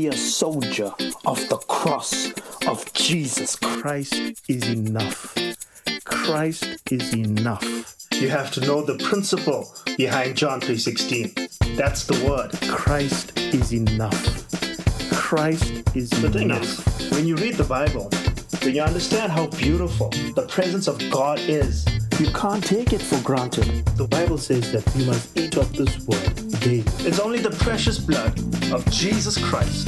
be a soldier of the cross of Jesus Christ. Is enough. Christ is enough. You have to know the principle behind John 3:16. That's the word. Christ is enough. Christ is The thing enough. is, when you read the Bible, when you understand how beautiful the presence of God is, You can't take it for granted. The Bible says that you must eat of this word it's only the precious blood of Jesus Christ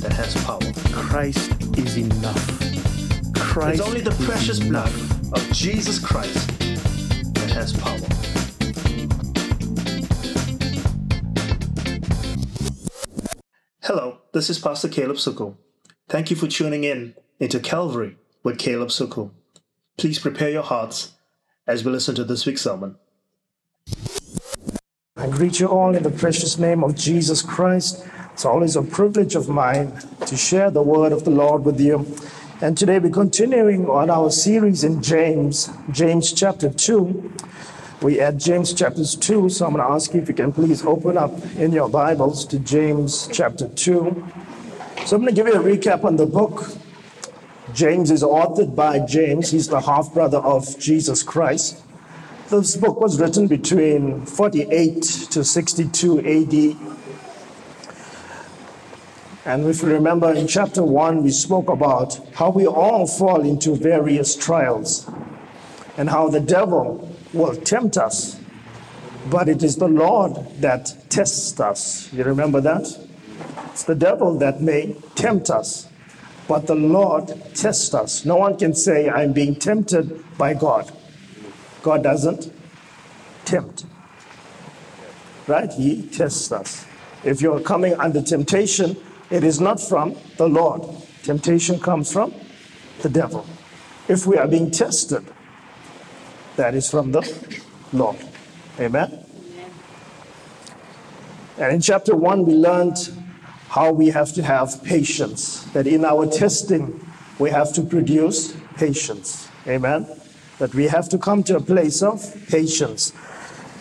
that has power. Christ is enough. Christ It's only the precious enough. blood of Jesus Christ that has power. Hello, this is Pastor Caleb Sukul. Thank you for tuning in into Calvary with Caleb Sukul. Please prepare your hearts as we listen to this week's sermon. I greet you all in the precious name of Jesus Christ. It's always a privilege of mine to share the word of the Lord with you. And today we're continuing on our series in James, James chapter 2. We at James chapters 2, so I'm going to ask you if you can please open up in your Bibles to James chapter 2. So I'm going to give you a recap on the book. James is authored by James, he's the half brother of Jesus Christ. This book was written between 48 to 62 AD. And if you remember in chapter 1, we spoke about how we all fall into various trials and how the devil will tempt us, but it is the Lord that tests us. You remember that? It's the devil that may tempt us, but the Lord tests us. No one can say, I'm being tempted by God. God doesn't tempt. Right? He tests us. If you're coming under temptation, it is not from the Lord. Temptation comes from the devil. If we are being tested, that is from the Lord. Amen? And in chapter 1, we learned how we have to have patience, that in our testing, we have to produce patience. Amen? That we have to come to a place of patience.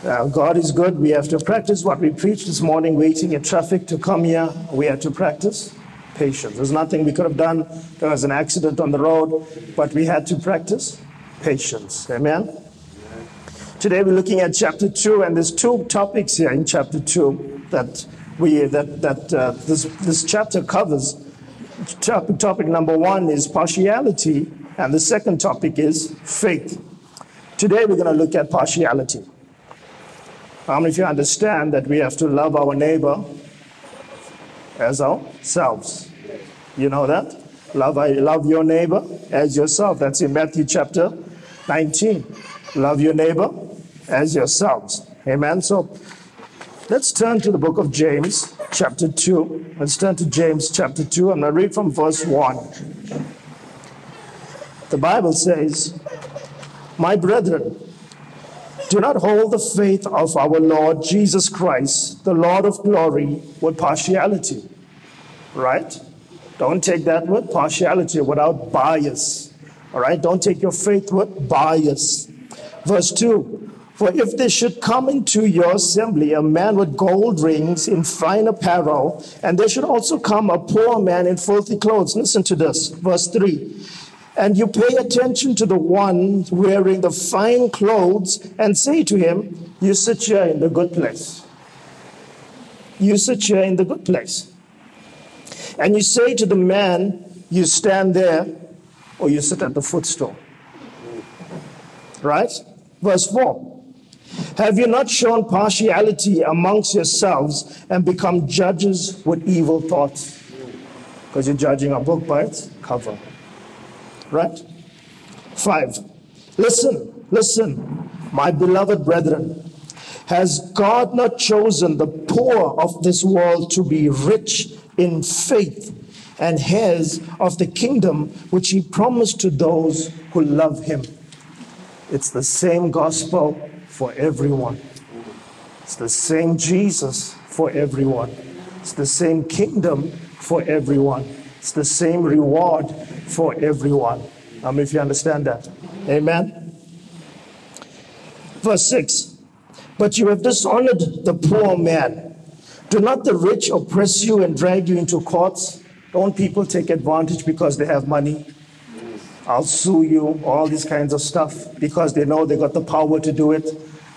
Uh, God is good. We have to practice what we preached this morning, waiting in traffic to come here. We have to practice patience. There's nothing we could have done. There was an accident on the road, but we had to practice patience. Amen? Today we're looking at chapter 2, and there's two topics here in chapter 2 that, we, that, that uh, this, this chapter covers. Topic, topic number one is partiality, and the second topic is faith. Today we're going to look at partiality. How many of you understand that we have to love our neighbor as ourselves? You know that? Love, I love your neighbor as yourself. That's in Matthew chapter 19. Love your neighbor as yourselves. Amen. So let's turn to the book of James, chapter 2. Let's turn to James, chapter 2. I'm going to read from verse 1. The Bible says, My brethren, do not hold the faith of our Lord Jesus Christ, the Lord of glory, with partiality. Right? Don't take that with partiality, without bias. All right? Don't take your faith with bias. Verse 2 For if there should come into your assembly a man with gold rings in fine apparel, and there should also come a poor man in filthy clothes. Listen to this. Verse 3 and you pay attention to the one wearing the fine clothes and say to him, You sit here in the good place. You sit here in the good place. And you say to the man, You stand there, or you sit at the footstool. Right? Verse 4 Have you not shown partiality amongst yourselves and become judges with evil thoughts? Because you're judging a book by its cover. Right? Five. Listen, listen, my beloved brethren. Has God not chosen the poor of this world to be rich in faith and heirs of the kingdom which he promised to those who love him? It's the same gospel for everyone. It's the same Jesus for everyone. It's the same kingdom for everyone. It's the same reward for everyone. Um, if you understand that. Amen. Verse 6 But you have dishonored the poor man. Do not the rich oppress you and drag you into courts? Don't people take advantage because they have money? I'll sue you, all these kinds of stuff, because they know they got the power to do it.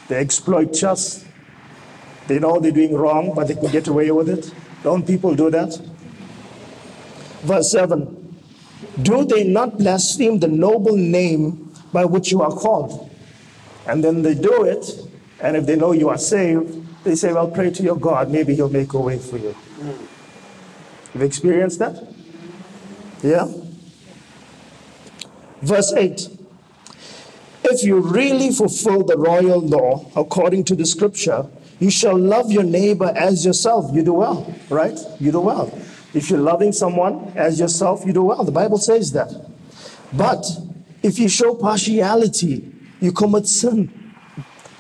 They exploit us. They know they're doing wrong, but they can get away with it. Don't people do that? Verse 7 Do they not blaspheme the noble name by which you are called? And then they do it, and if they know you are saved, they say, Well, pray to your God, maybe He'll make a way for you. You've experienced that? Yeah? Verse 8 If you really fulfill the royal law according to the scripture, you shall love your neighbor as yourself. You do well, right? You do well. If you're loving someone as yourself, you do well. The Bible says that. But if you show partiality, you commit sin.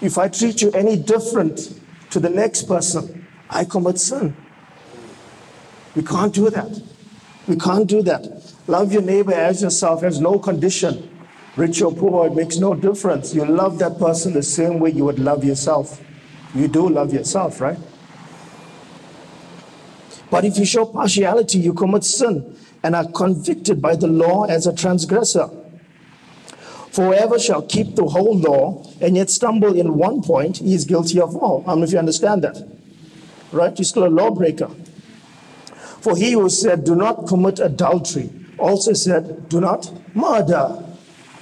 If I treat you any different to the next person, I commit sin. We can't do that. We can't do that. Love your neighbor as yourself has no condition. Rich or poor, it makes no difference. You love that person the same way you would love yourself. You do love yourself, right? But if you show partiality, you commit sin and are convicted by the law as a transgressor. For whoever shall keep the whole law and yet stumble in one point, he is guilty of all. I don't know if you understand that. Right? You're still a lawbreaker. For he who said, Do not commit adultery, also said, Do not murder.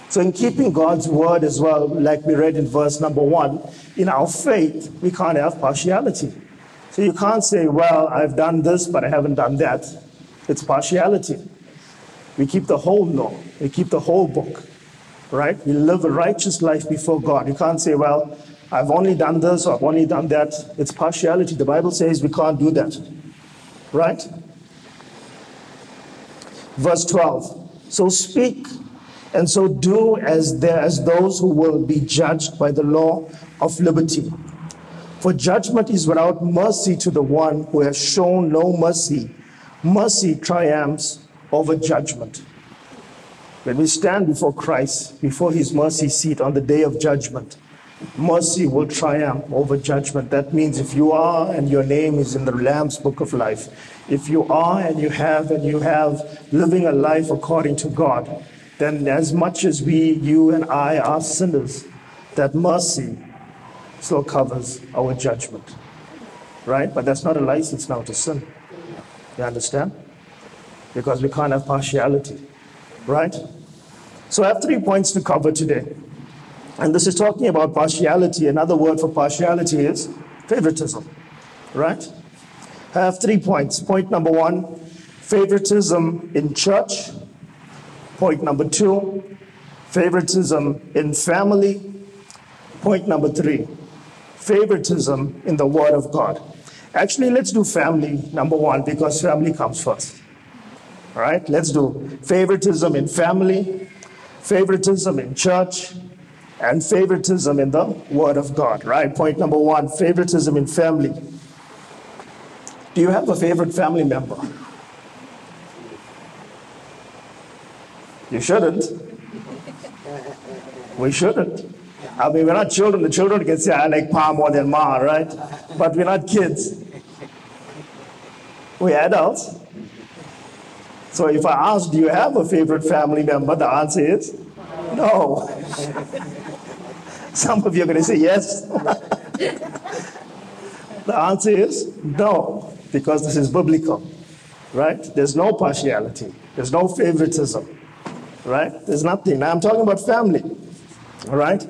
So, in keeping God's word as well, like we read in verse number one, in our faith, we can't have partiality. So, you can't say, Well, I've done this, but I haven't done that. It's partiality. We keep the whole law, we keep the whole book, right? We live a righteous life before God. You can't say, Well, I've only done this or I've only done that. It's partiality. The Bible says we can't do that, right? Verse 12. So speak and so do as there as those who will be judged by the law of liberty. For judgment is without mercy to the one who has shown no mercy. Mercy triumphs over judgment. When we stand before Christ, before his mercy seat on the day of judgment, mercy will triumph over judgment. That means if you are and your name is in the Lamb's book of life, if you are and you have and you have living a life according to God, then as much as we, you and I, are sinners, that mercy still covers our judgment. Right? But that's not a license now to sin. You understand? Because we can't have partiality. Right? So I have three points to cover today. And this is talking about partiality. Another word for partiality is favoritism. Right? I have three points. Point number one favoritism in church. Point number two favoritism in family. Point number three favoritism in the Word of God. Actually, let's do family number one because family comes first. All right, let's do favoritism in family, favoritism in church, and favoritism in the Word of God. Right, point number one favoritism in family. Do you have a favorite family member? You shouldn't. We shouldn't. I mean, we're not children. The children can say, I like Pa more than Ma, right? But we're not kids. We're adults. So if I ask, do you have a favorite family member? The answer is no. Some of you are going to say yes. the answer is no, because this is biblical, right? There's no partiality, there's no favoritism, right? There's nothing. Now I'm talking about family, all right?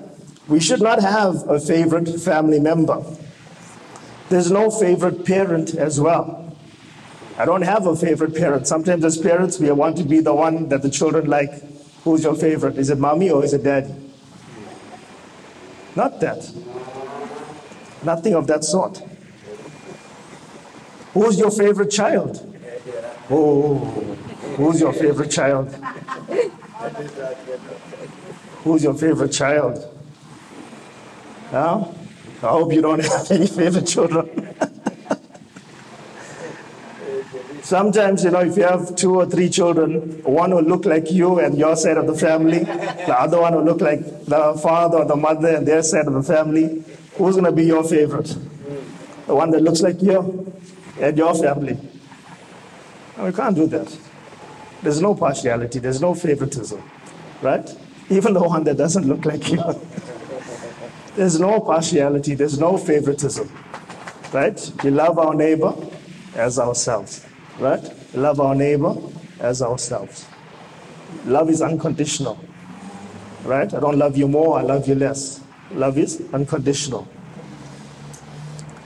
We should not have a favorite family member. There's no favorite parent as well. I don't have a favorite parent. Sometimes as parents, we want to be the one that the children like. Who's your favorite? Is it mommy or is it daddy? Not that. Nothing of that sort. Who's your favorite child? Oh, who's your favorite child? Who's your favorite child? Huh? I hope you don't have any favorite children. Sometimes, you know, if you have two or three children, one will look like you and your side of the family, the other one will look like the father or the mother and their side of the family. Who's going to be your favorite? The one that looks like you? and your family. We can't do that. There's no partiality, there's no favoritism, right? Even the one that doesn't look like you. there's no partiality, there's no favoritism, right? We love our neighbor as ourselves, right? We love our neighbor as ourselves. Love is unconditional, right? I don't love you more, I love you less. Love is unconditional.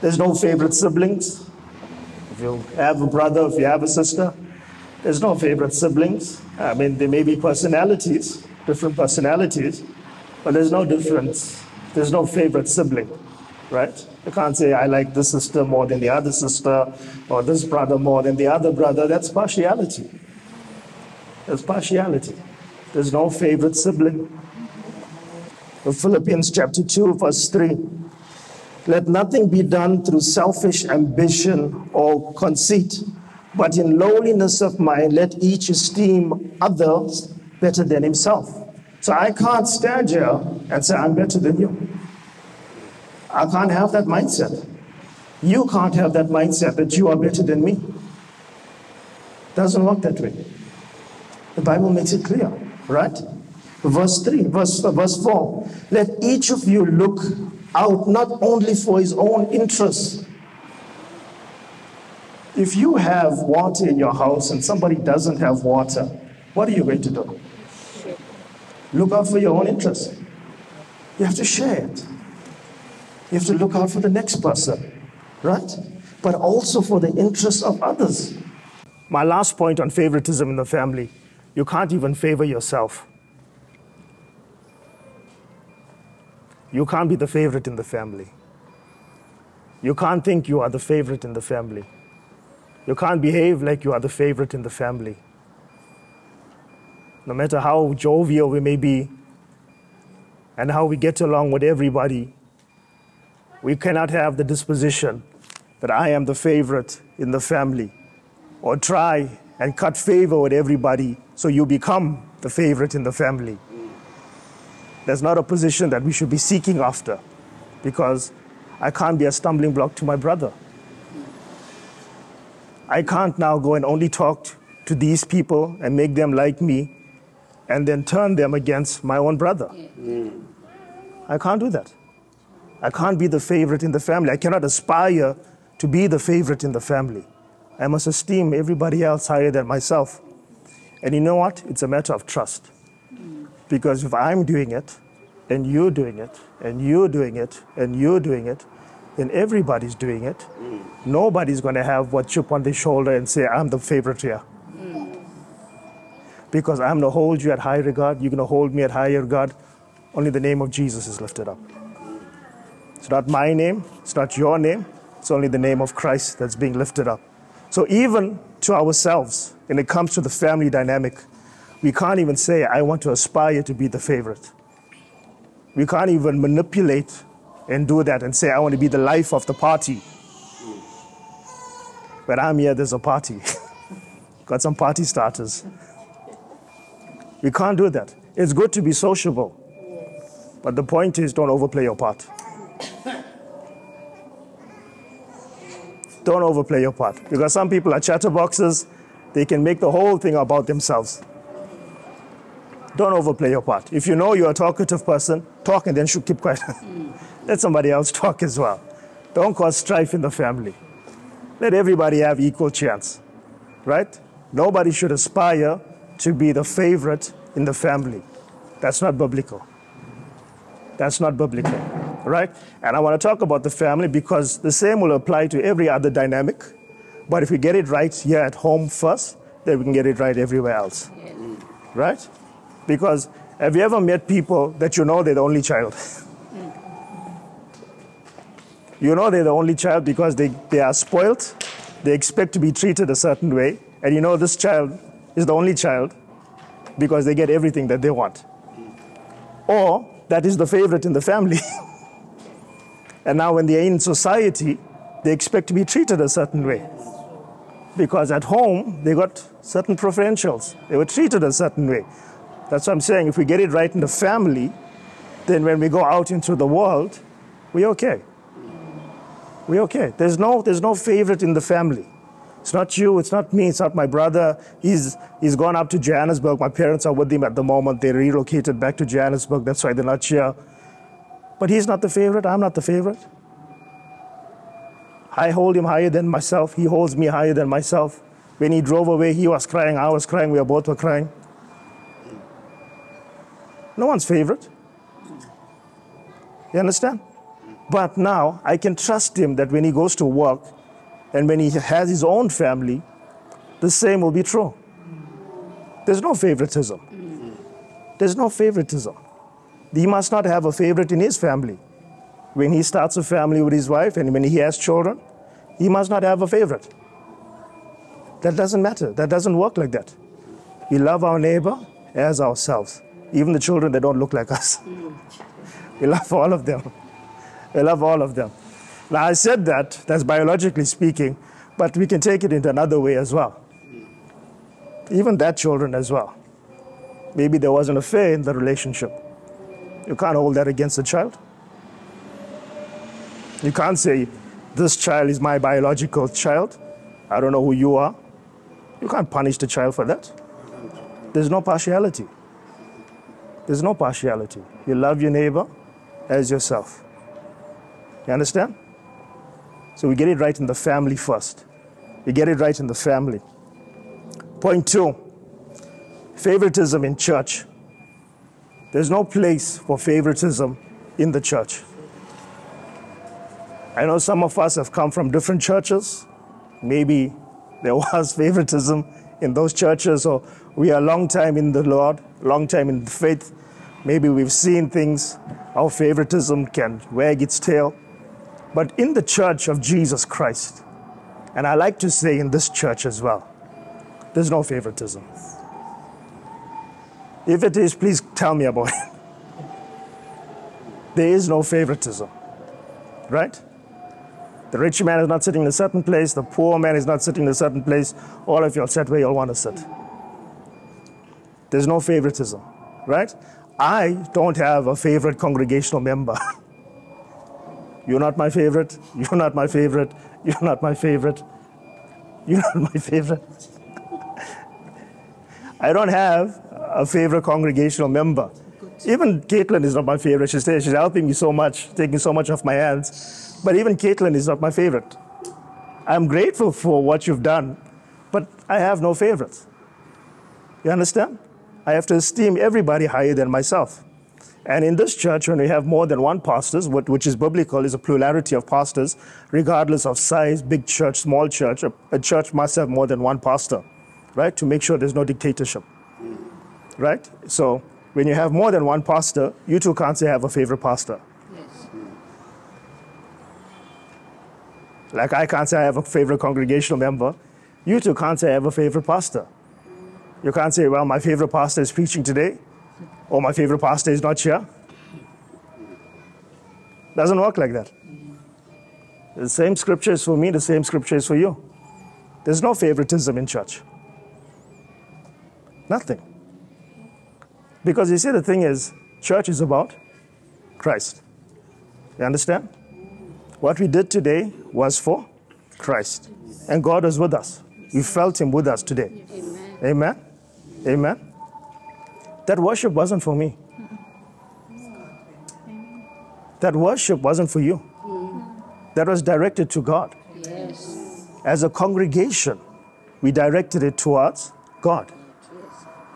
There's no favorite siblings. If you have a brother, if you have a sister, there's no favorite siblings. I mean, there may be personalities, different personalities, but there's no difference. There's no favorite sibling, right? You can't say, I like this sister more than the other sister, or this brother more than the other brother. That's partiality. That's partiality. There's no favorite sibling. In Philippians chapter 2, verse 3. Let nothing be done through selfish ambition or conceit, but in lowliness of mind, let each esteem others better than himself. So I can't stand here and say, I'm better than you. I can't have that mindset. You can't have that mindset that you are better than me. Doesn't work that way. The Bible makes it clear, right? Verse 3, verse, verse 4. Let each of you look out not only for his own interests. If you have water in your house and somebody doesn't have water, what are you going to do? Look out for your own interest. You have to share it. You have to look out for the next person, right? But also for the interests of others. My last point on favoritism in the family you can't even favor yourself. You can't be the favorite in the family. You can't think you are the favorite in the family. You can't behave like you are the favorite in the family. No matter how jovial we may be and how we get along with everybody, we cannot have the disposition that I am the favorite in the family or try and cut favor with everybody so you become the favorite in the family. That's not a position that we should be seeking after because I can't be a stumbling block to my brother. I can't now go and only talk to these people and make them like me and then turn them against my own brother. I can't do that. I can't be the favorite in the family. I cannot aspire to be the favorite in the family. I must esteem everybody else higher than myself. And you know what? It's a matter of trust. Because if I'm doing it, and you're doing it, and you're doing it, and you're doing it, then everybody's doing it. Mm. Nobody's going to have what chip on their shoulder and say, I'm the favorite here. Because I'm going to hold you at high regard, you're going to hold me at higher regard. Only the name of Jesus is lifted up. It's not my name, it's not your name, it's only the name of Christ that's being lifted up. So even to ourselves, when it comes to the family dynamic, we can't even say, I want to aspire to be the favorite. We can't even manipulate and do that and say, I want to be the life of the party. When I'm here, there's a party. Got some party starters. We can't do that. It's good to be sociable, but the point is don't overplay your part. Don't overplay your part. Because some people are chatterboxes, they can make the whole thing about themselves. Don't overplay your part. If you know you're a talkative person, talk and then should keep quiet. Let somebody else talk as well. Don't cause strife in the family. Let everybody have equal chance, right? Nobody should aspire to be the favorite in the family. That's not biblical. That's not biblical, right? And I want to talk about the family because the same will apply to every other dynamic. But if we get it right here at home first, then we can get it right everywhere else, right? Because have you ever met people that you know they're the only child? you know they're the only child because they, they are spoiled, they expect to be treated a certain way, and you know this child is the only child because they get everything that they want. Or that is the favorite in the family. and now when they're in society, they expect to be treated a certain way. Because at home, they got certain preferentials. They were treated a certain way. That's what I'm saying. If we get it right in the family, then when we go out into the world, we're okay. We're okay. There's no, there's no favorite in the family. It's not you, it's not me, it's not my brother. He's, he's gone up to Johannesburg. My parents are with him at the moment. They relocated back to Johannesburg. That's why they're not here. But he's not the favorite. I'm not the favorite. I hold him higher than myself. He holds me higher than myself. When he drove away, he was crying. I was crying. We both were crying. No one's favorite. You understand? But now I can trust him that when he goes to work and when he has his own family, the same will be true. There's no favoritism. There's no favoritism. He must not have a favorite in his family. When he starts a family with his wife and when he has children, he must not have a favorite. That doesn't matter. That doesn't work like that. We love our neighbor as ourselves, even the children that don't look like us. We love all of them. We love all of them. Now, I said that, that's biologically speaking, but we can take it into another way as well. Even that children as well. Maybe there was an affair in the relationship. You can't hold that against the child. You can't say, This child is my biological child. I don't know who you are. You can't punish the child for that. There's no partiality. There's no partiality. You love your neighbor as yourself. You understand? So we get it right in the family first. We get it right in the family. Point two favoritism in church. There's no place for favoritism in the church. I know some of us have come from different churches. Maybe there was favoritism in those churches, or we are a long time in the Lord, long time in the faith. Maybe we've seen things, how favoritism can wag its tail. But in the church of Jesus Christ, and I like to say in this church as well, there's no favoritism. If it is, please tell me about it. There is no favoritism, right? The rich man is not sitting in a certain place, the poor man is not sitting in a certain place. All of you are set where you all want to sit. There's no favoritism, right? I don't have a favorite congregational member. You're not my favorite. You're not my favorite. You're not my favorite. You're not my favorite. I don't have a favorite congregational member. Even Caitlin is not my favorite. She's, she's helping me so much, taking so much off my hands. But even Caitlin is not my favorite. I'm grateful for what you've done, but I have no favorites. You understand? I have to esteem everybody higher than myself. And in this church, when we have more than one pastors, which is biblical, is a plurality of pastors, regardless of size, big church, small church, a church must have more than one pastor, right? To make sure there's no dictatorship, right? So when you have more than one pastor, you two can't say I have a favorite pastor. Yes. Like I can't say I have a favorite congregational member. You two can't say I have a favorite pastor. You can't say, well, my favorite pastor is preaching today, or my favorite pastor is not here. Doesn't work like that. The same scripture is for me, the same scripture is for you. There's no favoritism in church. Nothing. Because you see, the thing is, church is about Christ. You understand? What we did today was for Christ. And God was with us. We felt Him with us today. Amen. Amen? Amen? That worship wasn't for me. That worship wasn't for you. That was directed to God. As a congregation, we directed it towards God.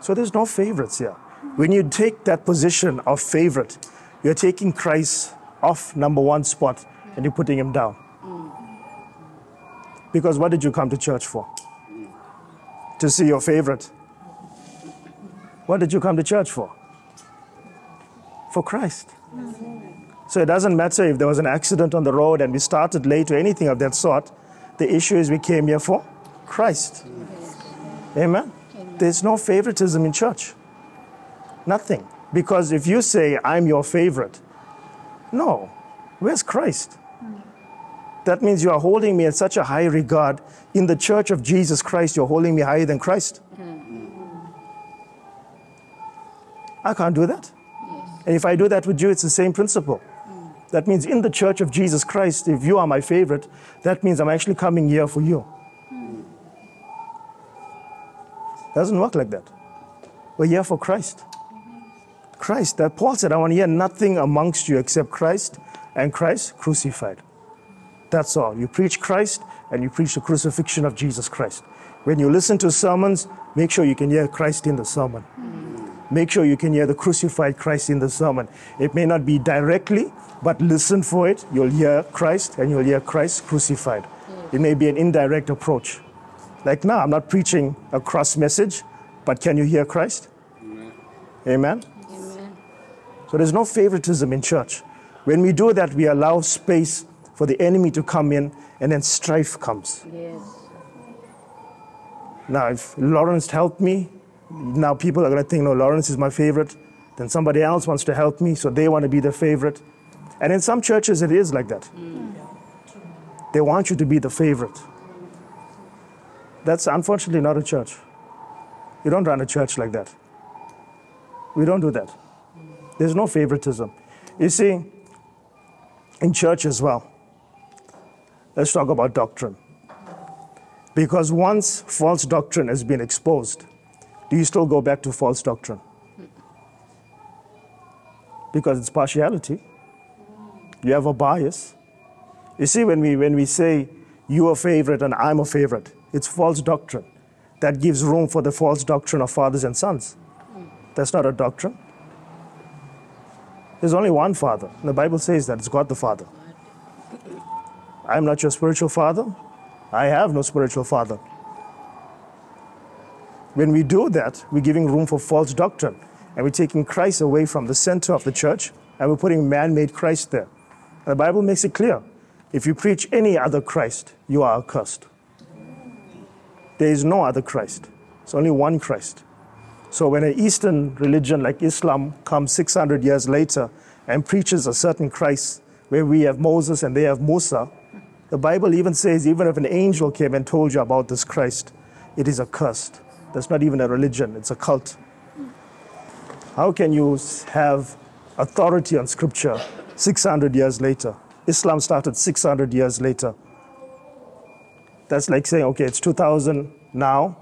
So there's no favorites here. When you take that position of favorite, you're taking Christ off number one spot and you're putting him down. Because what did you come to church for? To see your favorite. What did you come to church for? For Christ. So it doesn't matter if there was an accident on the road and we started late or anything of that sort. The issue is we came here for Christ. Amen? There's no favoritism in church. Nothing. Because if you say, I'm your favorite, no. Where's Christ? That means you are holding me in such a high regard. In the church of Jesus Christ, you're holding me higher than Christ. I can't do that. And if I do that with you, it's the same principle. Mm. That means in the church of Jesus Christ, if you are my favorite, that means I'm actually coming here for you. Mm. Doesn't work like that. We're here for Christ. Mm-hmm. Christ. That Paul said, I want to hear nothing amongst you except Christ and Christ crucified. That's all. You preach Christ and you preach the crucifixion of Jesus Christ. When you listen to sermons, make sure you can hear Christ in the sermon. Mm. Make sure you can hear the crucified Christ in the sermon. It may not be directly, but listen for it. You'll hear Christ and you'll hear Christ crucified. It may be an indirect approach. Like now, I'm not preaching a cross message, but can you hear Christ? Amen? Amen. So there's no favoritism in church. When we do that, we allow space for the enemy to come in, and then strife comes. Yes. Now, if Lawrence helped me, now people are going to think, no, Lawrence is my favorite. Then somebody else wants to help me, so they want to be the favorite. And in some churches, it is like that. They want you to be the favorite. That's unfortunately not a church. You don't run a church like that. We don't do that. There's no favoritism. You see, in church as well, let's talk about doctrine. Because once false doctrine has been exposed, do you still go back to false doctrine? Because it's partiality. You have a bias. You see, when we, when we say you a favorite and I'm a favorite, it's false doctrine. That gives room for the false doctrine of fathers and sons. That's not a doctrine. There's only one Father. The Bible says that it's God the Father. I'm not your spiritual father. I have no spiritual father. When we do that, we're giving room for false doctrine and we're taking Christ away from the center of the church and we're putting man made Christ there. And the Bible makes it clear if you preach any other Christ, you are accursed. There is no other Christ, it's only one Christ. So when an Eastern religion like Islam comes 600 years later and preaches a certain Christ where we have Moses and they have Musa, the Bible even says even if an angel came and told you about this Christ, it is accursed. That's not even a religion, it's a cult. How can you have authority on scripture 600 years later? Islam started 600 years later. That's like saying, okay, it's 2000 now,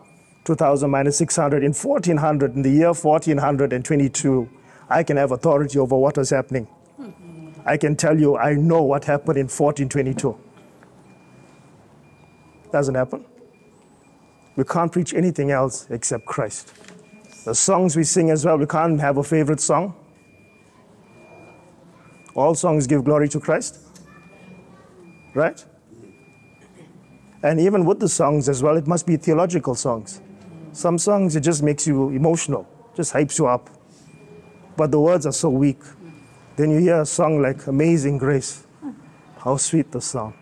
2000 minus 600. In 1400, in the year 1422, I can have authority over what is happening. I can tell you, I know what happened in 1422. Doesn't happen. We can't preach anything else except Christ. The songs we sing as well, we can't have a favorite song. All songs give glory to Christ. Right? And even with the songs as well, it must be theological songs. Some songs, it just makes you emotional, just hypes you up. But the words are so weak. Then you hear a song like Amazing Grace. How sweet the sound.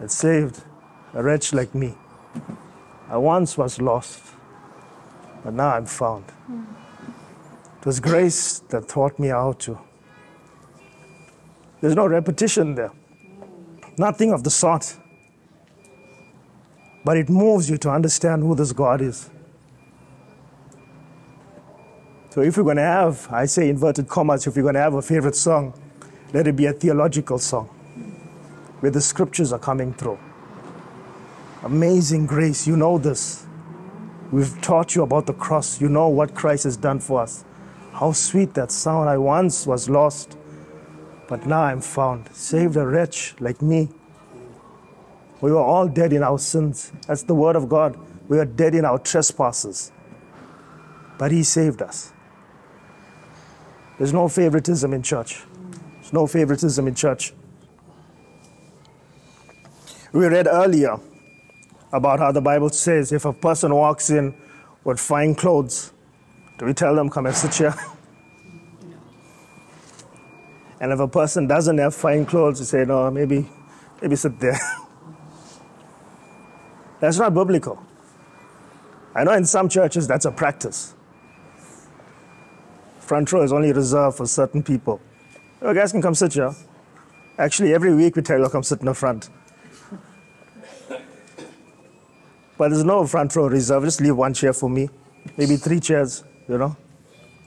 It saved a wretch like me. I once was lost, but now I'm found. It was grace that taught me how to. There's no repetition there, nothing of the sort. But it moves you to understand who this God is. So if we're going to have, I say inverted commas, if we're going to have a favorite song, let it be a theological song where the scriptures are coming through. Amazing grace, you know this. We've taught you about the cross. You know what Christ has done for us. How sweet that sound. I once was lost, but now I'm found. Saved a wretch like me. We were all dead in our sins. That's the word of God. We were dead in our trespasses. But He saved us. There's no favoritism in church. There's no favoritism in church. We read earlier about how the Bible says if a person walks in with fine clothes, do we tell them, come and sit here? And if a person doesn't have fine clothes, we say, no, maybe, maybe sit there. That's not biblical. I know in some churches that's a practice. Front row is only reserved for certain people. You guys can come sit here. Actually, every week we tell you, come sit in the front. But there's no front row reserve. Just leave one chair for me, maybe three chairs, you know.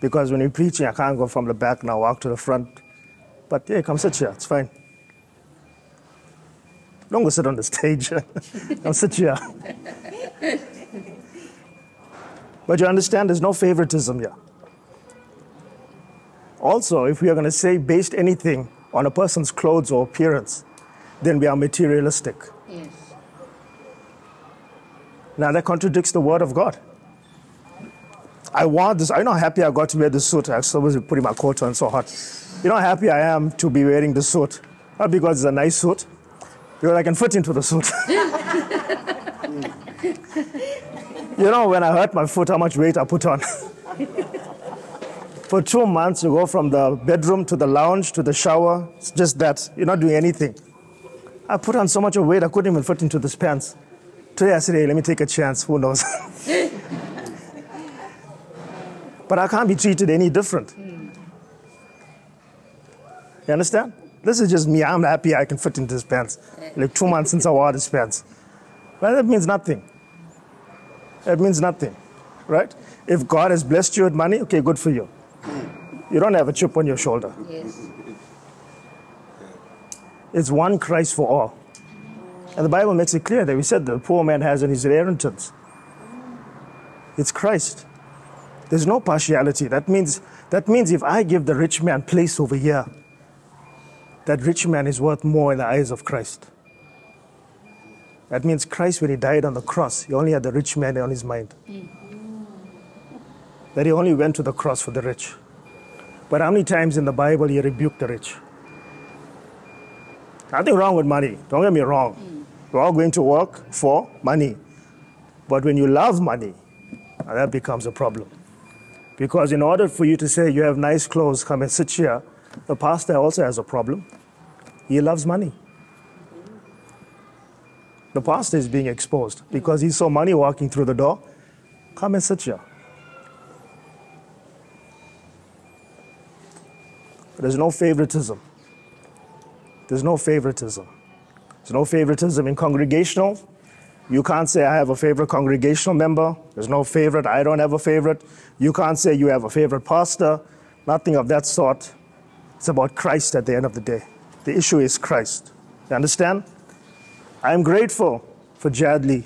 Because when you're preaching, I can't go from the back now, walk to the front. but yeah, come sit here. It's fine. Don't go sit on the stage. come sit here. but you understand, there's no favoritism here. Also, if we are going to say based anything on a person's clothes or appearance, then we are materialistic. Now that contradicts the word of God. I want this. I know how happy I got to wear the suit. I was putting my coat on so hot. You know how happy I am to be wearing the suit. Not because it's a nice suit, because I can fit into the suit. you know, when I hurt my foot, how much weight I put on. For two months, you go from the bedroom to the lounge to the shower. It's just that. You're not doing anything. I put on so much of weight, I couldn't even fit into these pants. Today I said, hey, let me take a chance. Who knows? but I can't be treated any different. You understand? This is just me. I'm happy I can fit into these pants. Like two months since I wore these pants. But that means nothing. That means nothing, right? If God has blessed you with money, okay, good for you. You don't have a chip on your shoulder. Yes. It's one Christ for all. And the Bible makes it clear that we said the poor man has in his inheritance. It's Christ. There's no partiality. That means, that means if I give the rich man place over here, that rich man is worth more in the eyes of Christ. That means Christ, when he died on the cross, he only had the rich man on his mind. That he only went to the cross for the rich. But how many times in the Bible he rebuked the rich? Nothing wrong with money. Don't get me wrong. We're all going to work for money. But when you love money, that becomes a problem. Because in order for you to say you have nice clothes, come and sit here, the pastor also has a problem. He loves money. The pastor is being exposed because he saw money walking through the door. Come and sit here. There's no favoritism. There's no favoritism. There's no favoritism in congregational. You can't say I have a favorite congregational member. There's no favorite. I don't have a favorite. You can't say you have a favorite pastor. Nothing of that sort. It's about Christ at the end of the day. The issue is Christ. You understand? I'm grateful for Jadley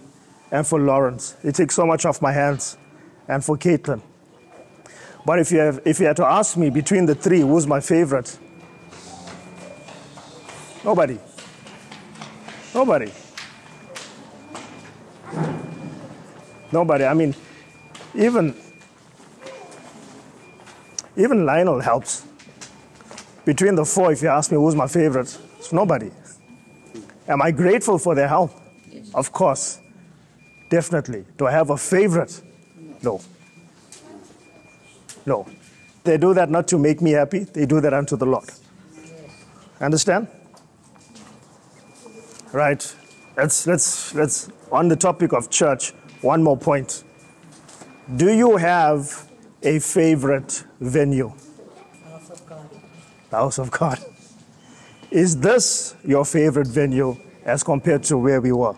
and for Lawrence. It takes so much off my hands, and for Caitlin. But if you, have, if you had to ask me between the three, who's my favorite? Nobody. Nobody. Nobody. I mean, even even Lionel helps. Between the four, if you ask me who's my favorite, it's nobody. Am I grateful for their help? Of course. Definitely. Do I have a favorite? No. No. They do that not to make me happy, they do that unto the Lord. Understand? Right. Let's let's let's on the topic of church, one more point. Do you have a favorite venue? House of God. The house of God. Is this your favorite venue as compared to where we were?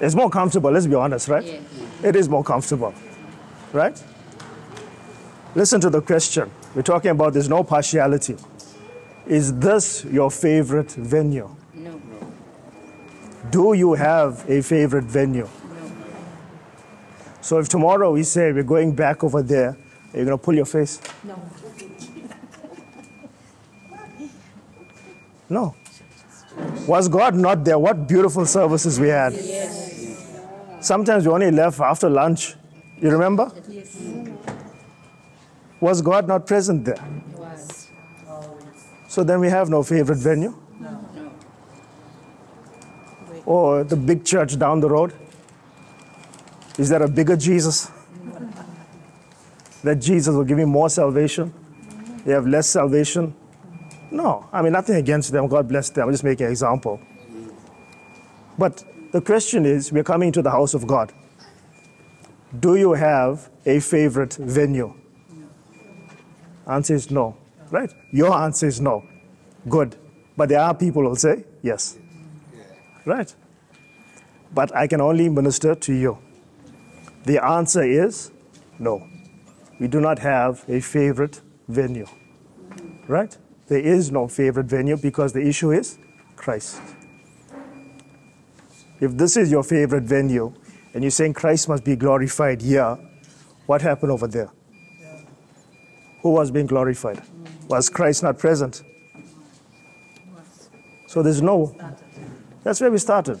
It's more comfortable, let's be honest, right? Yes. It is more comfortable, right? Listen to the question. We're talking about there's no partiality. Is this your favorite venue? No. Do you have a favorite venue? No. So if tomorrow we say we're going back over there, are you going to pull your face? No. No. Was God not there? What beautiful services we had. Sometimes we only left after lunch. You remember? Yes. Was God not present there? So then we have no favorite venue. No. Or the big church down the road. Is there a bigger Jesus? That Jesus will give you more salvation? You have less salvation? No. I mean, nothing against them. God bless them. I'm just making an example. But the question is we're coming to the house of God. Do you have a favorite venue? Answer is no. Right? Your answer is no. Good. But there are people who say yes. Right? But I can only minister to you. The answer is no. We do not have a favorite venue. Right? There is no favorite venue because the issue is Christ. If this is your favorite venue and you're saying Christ must be glorified here, what happened over there? Who was being glorified? Was Christ not present? So there's no, that's where we started.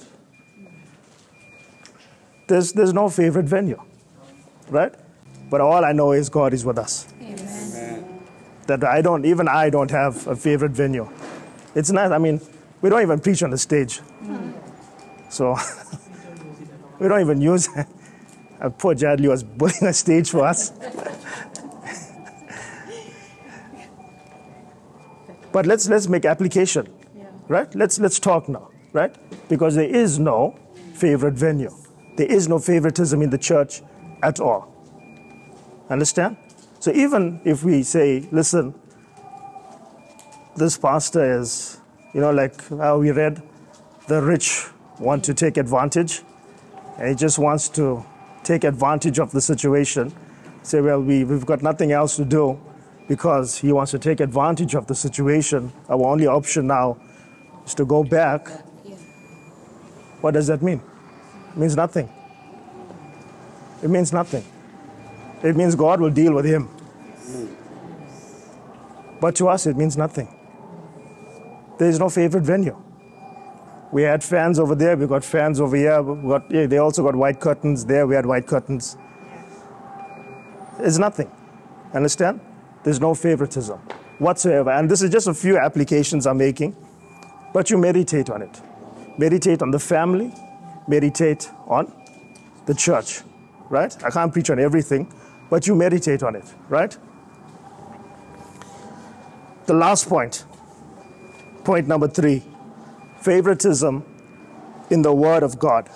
There's, there's no favorite venue, right? But all I know is God is with us. Amen. That I don't, even I don't have a favorite venue. It's not, I mean, we don't even preach on the stage. So we don't even use uh, Poor Jadley was building a stage for us. but let's, let's make application, right? Let's, let's talk now, right? Because there is no favorite venue. There is no favoritism in the church at all. Understand? So even if we say, listen, this pastor is, you know, like how we read, the rich want to take advantage, and he just wants to take advantage of the situation. Say, well, we, we've got nothing else to do because he wants to take advantage of the situation. Our only option now is to go back. What does that mean? It means nothing. It means nothing. It means God will deal with him. But to us, it means nothing. There is no favorite venue. We had fans over there, we got fans over here. Got, yeah, they also got white curtains there, we had white curtains. It's nothing. Understand? There's no favoritism whatsoever. And this is just a few applications I'm making, but you meditate on it. Meditate on the family, meditate on the church, right? I can't preach on everything, but you meditate on it, right? The last point, point number three favoritism in the Word of God.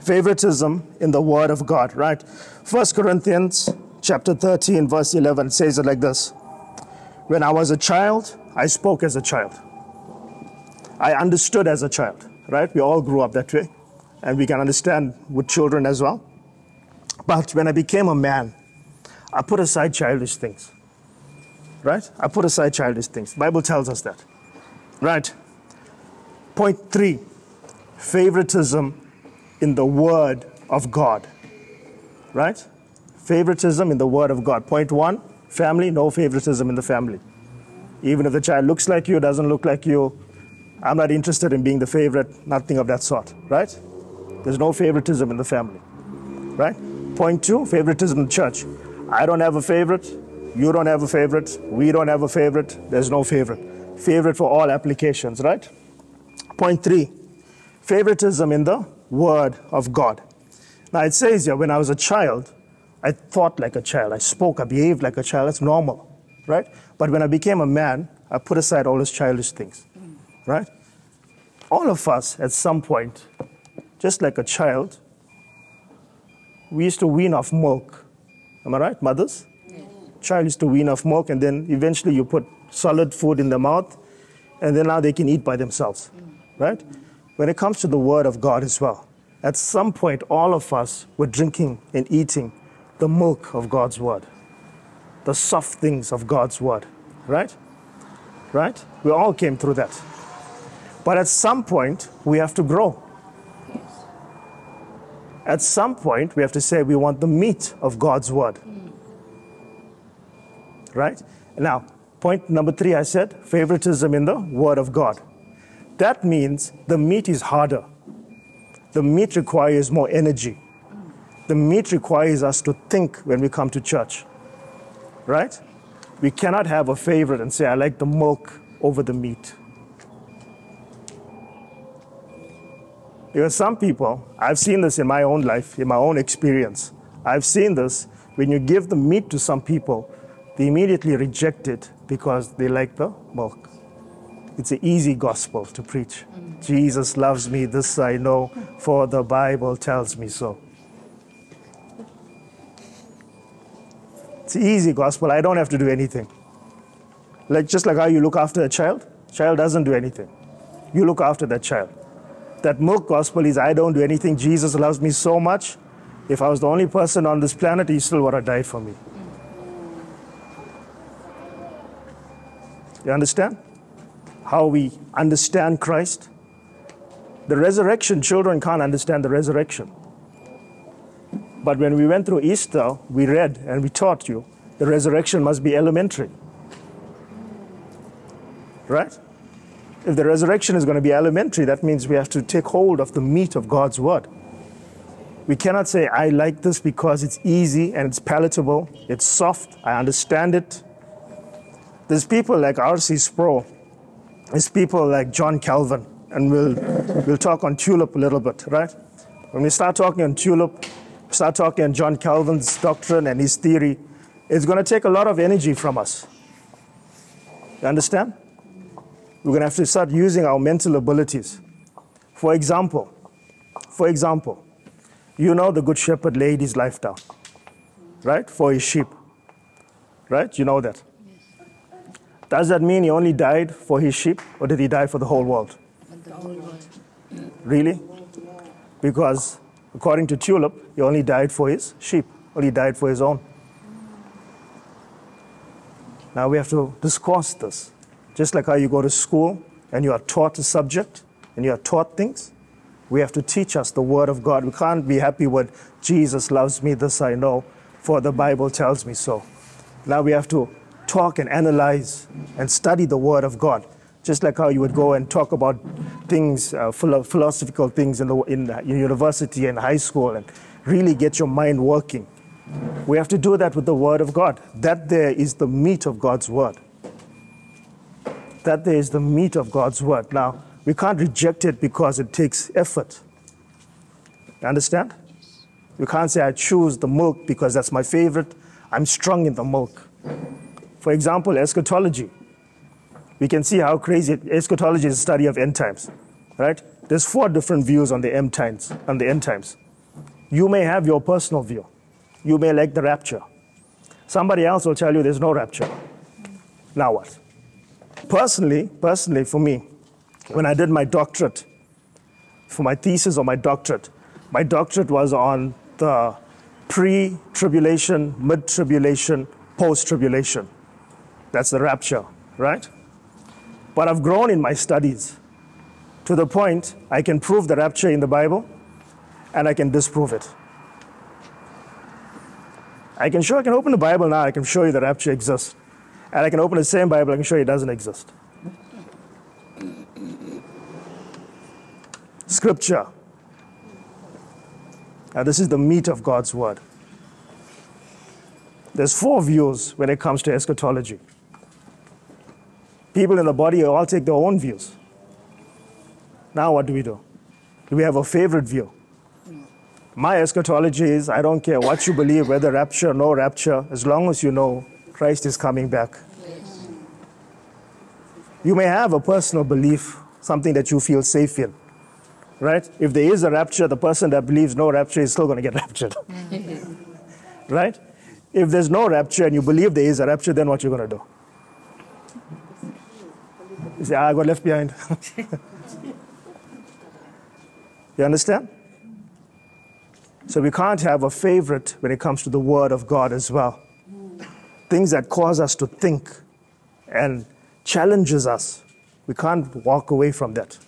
Favoritism in the Word of God, right? 1 Corinthians chapter 13, verse 11 says it like this When I was a child, I spoke as a child. I understood as a child, right? We all grew up that way, and we can understand with children as well. But when I became a man, I put aside childish things, right? I put aside childish things. Bible tells us that, right? Point three favoritism in the Word of God, right? Favoritism in the Word of God. Point one family, no favoritism in the family. Even if the child looks like you, doesn't look like you, I'm not interested in being the favorite, nothing of that sort, right? There's no favoritism in the family, right? Point two favoritism in the church. I don't have a favorite, you don't have a favorite, we don't have a favorite, there's no favorite. Favorite for all applications, right? Point three favoritism in the Word of God. Now it says here, when I was a child, I thought like a child, I spoke, I behaved like a child, that's normal, right? But when I became a man, I put aside all those childish things, right? All of us at some point, just like a child, we used to wean off milk. Am I right, mothers? Child used to wean off milk, and then eventually you put solid food in their mouth, and then now they can eat by themselves, mm. right? When it comes to the Word of God as well, at some point, all of us were drinking and eating the milk of God's Word, the soft things of God's Word, right? Right? We all came through that. But at some point, we have to grow. Yes. At some point, we have to say we want the meat of God's Word. Right? Now, point number three, I said favoritism in the Word of God. That means the meat is harder. The meat requires more energy. The meat requires us to think when we come to church. Right? We cannot have a favorite and say, I like the milk over the meat. Because some people, I've seen this in my own life, in my own experience. I've seen this when you give the meat to some people, they immediately reject it because they like the milk. It's an easy gospel to preach. Mm. Jesus loves me, this I know, for the Bible tells me so. It's easy gospel. I don't have to do anything. Like just like how you look after a child, child doesn't do anything. You look after that child. That milk gospel is I don't do anything. Jesus loves me so much. If I was the only person on this planet, he still would have died for me. You understand? How we understand Christ. The resurrection, children can't understand the resurrection. But when we went through Easter, we read and we taught you the resurrection must be elementary. Right? If the resurrection is going to be elementary, that means we have to take hold of the meat of God's word. We cannot say, I like this because it's easy and it's palatable, it's soft, I understand it. There's people like R.C. Sproul, there's people like John Calvin, and we'll, we'll talk on Tulip a little bit, right? When we start talking on Tulip, start talking on John Calvin's doctrine and his theory, it's going to take a lot of energy from us. You understand? We're going to have to start using our mental abilities. For example, for example, you know the Good Shepherd laid his life down, right, for his sheep, right? You know that. Does that mean he only died for his sheep, or did he die for the whole world? Really? Because according to Tulip, he only died for his sheep, only died for his own. Now we have to discourse this. Just like how you go to school and you are taught a subject and you are taught things, we have to teach us the Word of God. We can't be happy with Jesus loves me, this I know, for the Bible tells me so. Now we have to talk and analyze and study the Word of God. Just like how you would go and talk about things, uh, philo- philosophical things in, the, in, in university and high school and really get your mind working. We have to do that with the Word of God. That there is the meat of God's Word. That there is the meat of God's Word. Now, we can't reject it because it takes effort. You understand? You can't say, I choose the milk because that's my favorite. I'm strong in the milk. For example, eschatology. We can see how crazy eschatology is a study of end times, right? There's four different views on the end times. On the end times, you may have your personal view. You may like the rapture. Somebody else will tell you there's no rapture. Now what? Personally, personally, for me, when I did my doctorate, for my thesis or my doctorate, my doctorate was on the pre tribulation, mid tribulation, post tribulation. That's the rapture, right? But I've grown in my studies to the point I can prove the rapture in the Bible and I can disprove it. I can show, I can open the Bible now, I can show you the rapture exists. And I can open the same Bible, I can show you it doesn't exist. Scripture. Now, this is the meat of God's word. There's four views when it comes to eschatology. People in the body all take their own views. Now, what do we do? Do we have a favorite view? My eschatology is I don't care what you believe, whether rapture, no rapture, as long as you know Christ is coming back. You may have a personal belief, something that you feel safe in, right? If there is a rapture, the person that believes no rapture is still going to get raptured, right? If there's no rapture and you believe there is a rapture, then what you going to do? I got left behind. you understand? So we can't have a favorite when it comes to the Word of God as well. Things that cause us to think and challenges us. We can't walk away from that.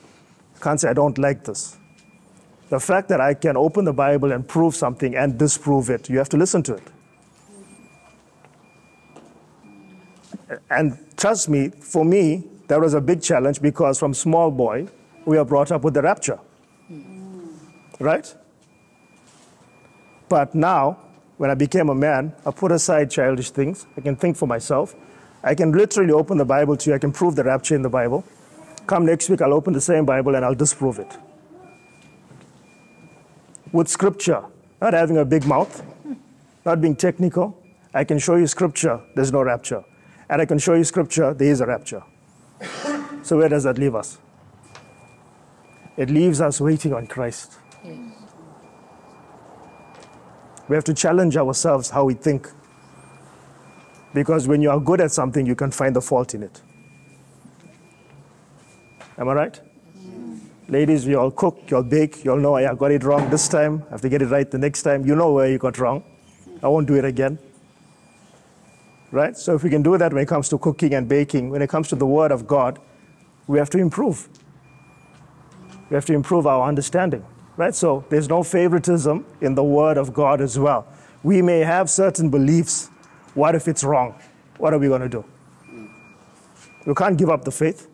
Can't say I don't like this. The fact that I can open the Bible and prove something and disprove it, you have to listen to it. And trust me, for me, that was a big challenge because from small boy, we are brought up with the rapture. Right? But now, when I became a man, I put aside childish things. I can think for myself. I can literally open the Bible to you. I can prove the rapture in the Bible. Come next week, I'll open the same Bible and I'll disprove it. With scripture, not having a big mouth, not being technical, I can show you scripture, there's no rapture. And I can show you scripture, there is a rapture. So, where does that leave us? It leaves us waiting on Christ. We have to challenge ourselves how we think. Because when you are good at something, you can find the fault in it. Am I right? Ladies, you all cook, you all bake, you all know I got it wrong this time. I have to get it right the next time. You know where you got wrong. I won't do it again. Right? So if we can do that when it comes to cooking and baking, when it comes to the Word of God, we have to improve. We have to improve our understanding. Right? So there's no favoritism in the Word of God as well. We may have certain beliefs. What if it's wrong? What are we going to do? We can't give up the faith.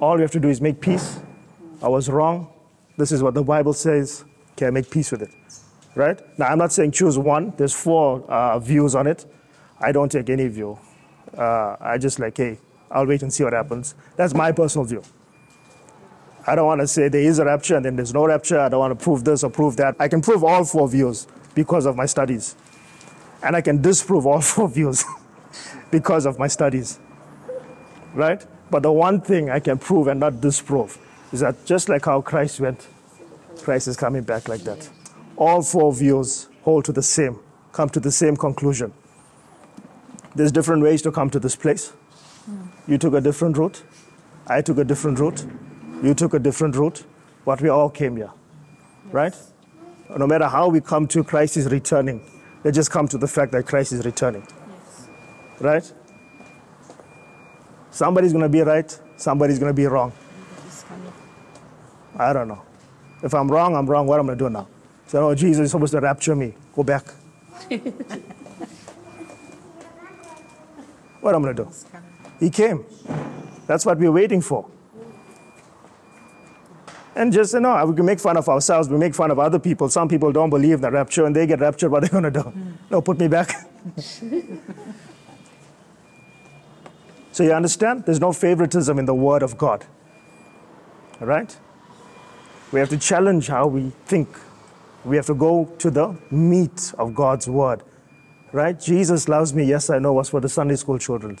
All we have to do is make peace. I was wrong. This is what the Bible says. Okay, make peace with it. Right? Now, I'm not saying choose one. There's four uh, views on it. I don't take any view. Uh, I just like, hey, I'll wait and see what happens. That's my personal view. I don't want to say there is a rapture and then there's no rapture. I don't want to prove this or prove that. I can prove all four views because of my studies. And I can disprove all four views because of my studies. Right? But the one thing I can prove and not disprove is that just like how Christ went, Christ is coming back like that. All four views hold to the same, come to the same conclusion. There's different ways to come to this place. You took a different route. I took a different route. You took a different route. But we all came here. Right? No matter how we come to Christ is returning, they just come to the fact that Christ is returning. Right? Somebody's going to be right, somebody's going to be wrong. I don't know. If I'm wrong, I'm wrong. What am I going to do now? Say, oh, Jesus is supposed to rapture me. Go back. what I'm going to do? He came. That's what we're waiting for. And just, you know, we can make fun of ourselves, we make fun of other people. Some people don't believe in the rapture and they get raptured, what are they going to do? No, put me back. so you understand? There's no favoritism in the Word of God. All right? We have to challenge how we think. We have to go to the meat of God's Word. Right? Jesus loves me, yes, I know, was for the Sunday school children.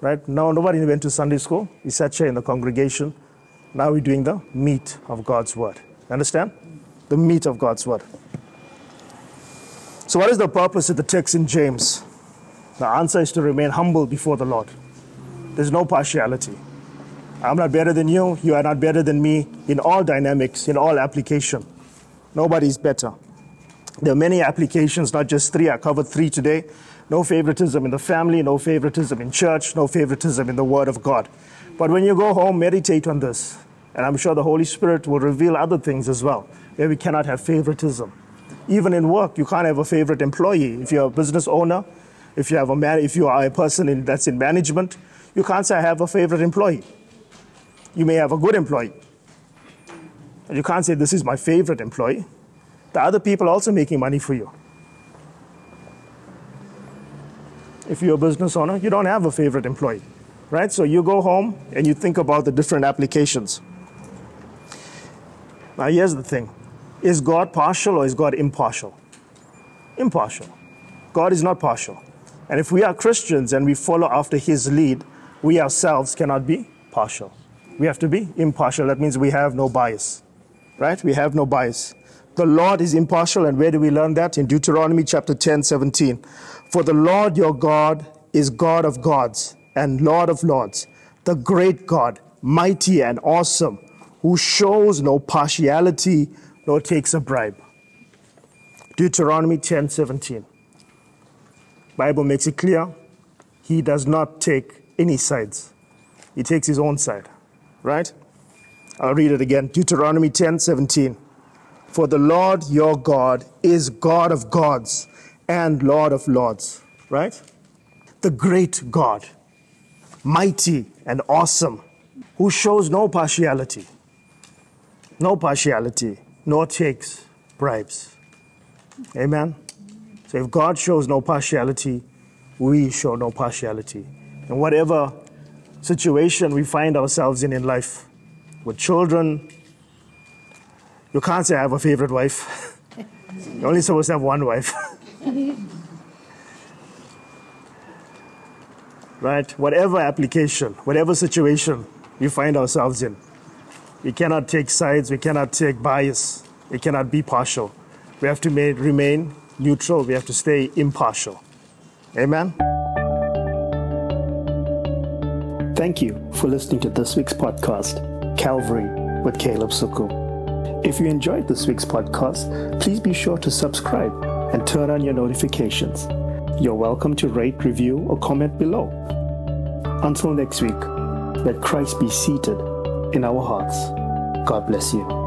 Right? Now, nobody went to Sunday school. We sat here in the congregation. Now we're doing the meat of God's Word. Understand? The meat of God's Word. So, what is the purpose of the text in James? The answer is to remain humble before the Lord. There's no partiality. I'm not better than you, you are not better than me in all dynamics, in all application. Nobody's better. There are many applications, not just three. I covered three today. No favoritism in the family, no favoritism in church, no favoritism in the Word of God. But when you go home, meditate on this. And I'm sure the Holy Spirit will reveal other things as well, where we cannot have favoritism. Even in work, you can't have a favorite employee. If you're a business owner, if you, have a man, if you are a person in, that's in management, you can't say, I have a favorite employee. You may have a good employee. And you can't say, This is my favorite employee. The other people also making money for you. If you're a business owner, you don't have a favorite employee, right? So you go home and you think about the different applications. Now, here's the thing Is God partial or is God impartial? Impartial. God is not partial. And if we are Christians and we follow after His lead, we ourselves cannot be partial. We have to be impartial. That means we have no bias, right? We have no bias. The Lord is impartial, and where do we learn that? In Deuteronomy chapter 10, 17. For the Lord your God is God of gods and Lord of lords, the great God, mighty and awesome, who shows no partiality nor takes a bribe. Deuteronomy 10, 17. Bible makes it clear he does not take any sides. He takes his own side, right? I'll read it again. Deuteronomy 10, 17. For the Lord your God is God of gods and Lord of lords, right? The great God, mighty and awesome, who shows no partiality, no partiality, nor takes bribes. Amen? So if God shows no partiality, we show no partiality. And whatever situation we find ourselves in in life, with children, you can't say I have a favorite wife. You're only supposed to have one wife. right? Whatever application, whatever situation we find ourselves in, we cannot take sides, we cannot take bias, we cannot be partial. We have to ma- remain neutral, we have to stay impartial. Amen? Thank you for listening to this week's podcast, Calvary with Caleb Suku. If you enjoyed this week's podcast, please be sure to subscribe and turn on your notifications. You're welcome to rate, review, or comment below. Until next week, let Christ be seated in our hearts. God bless you.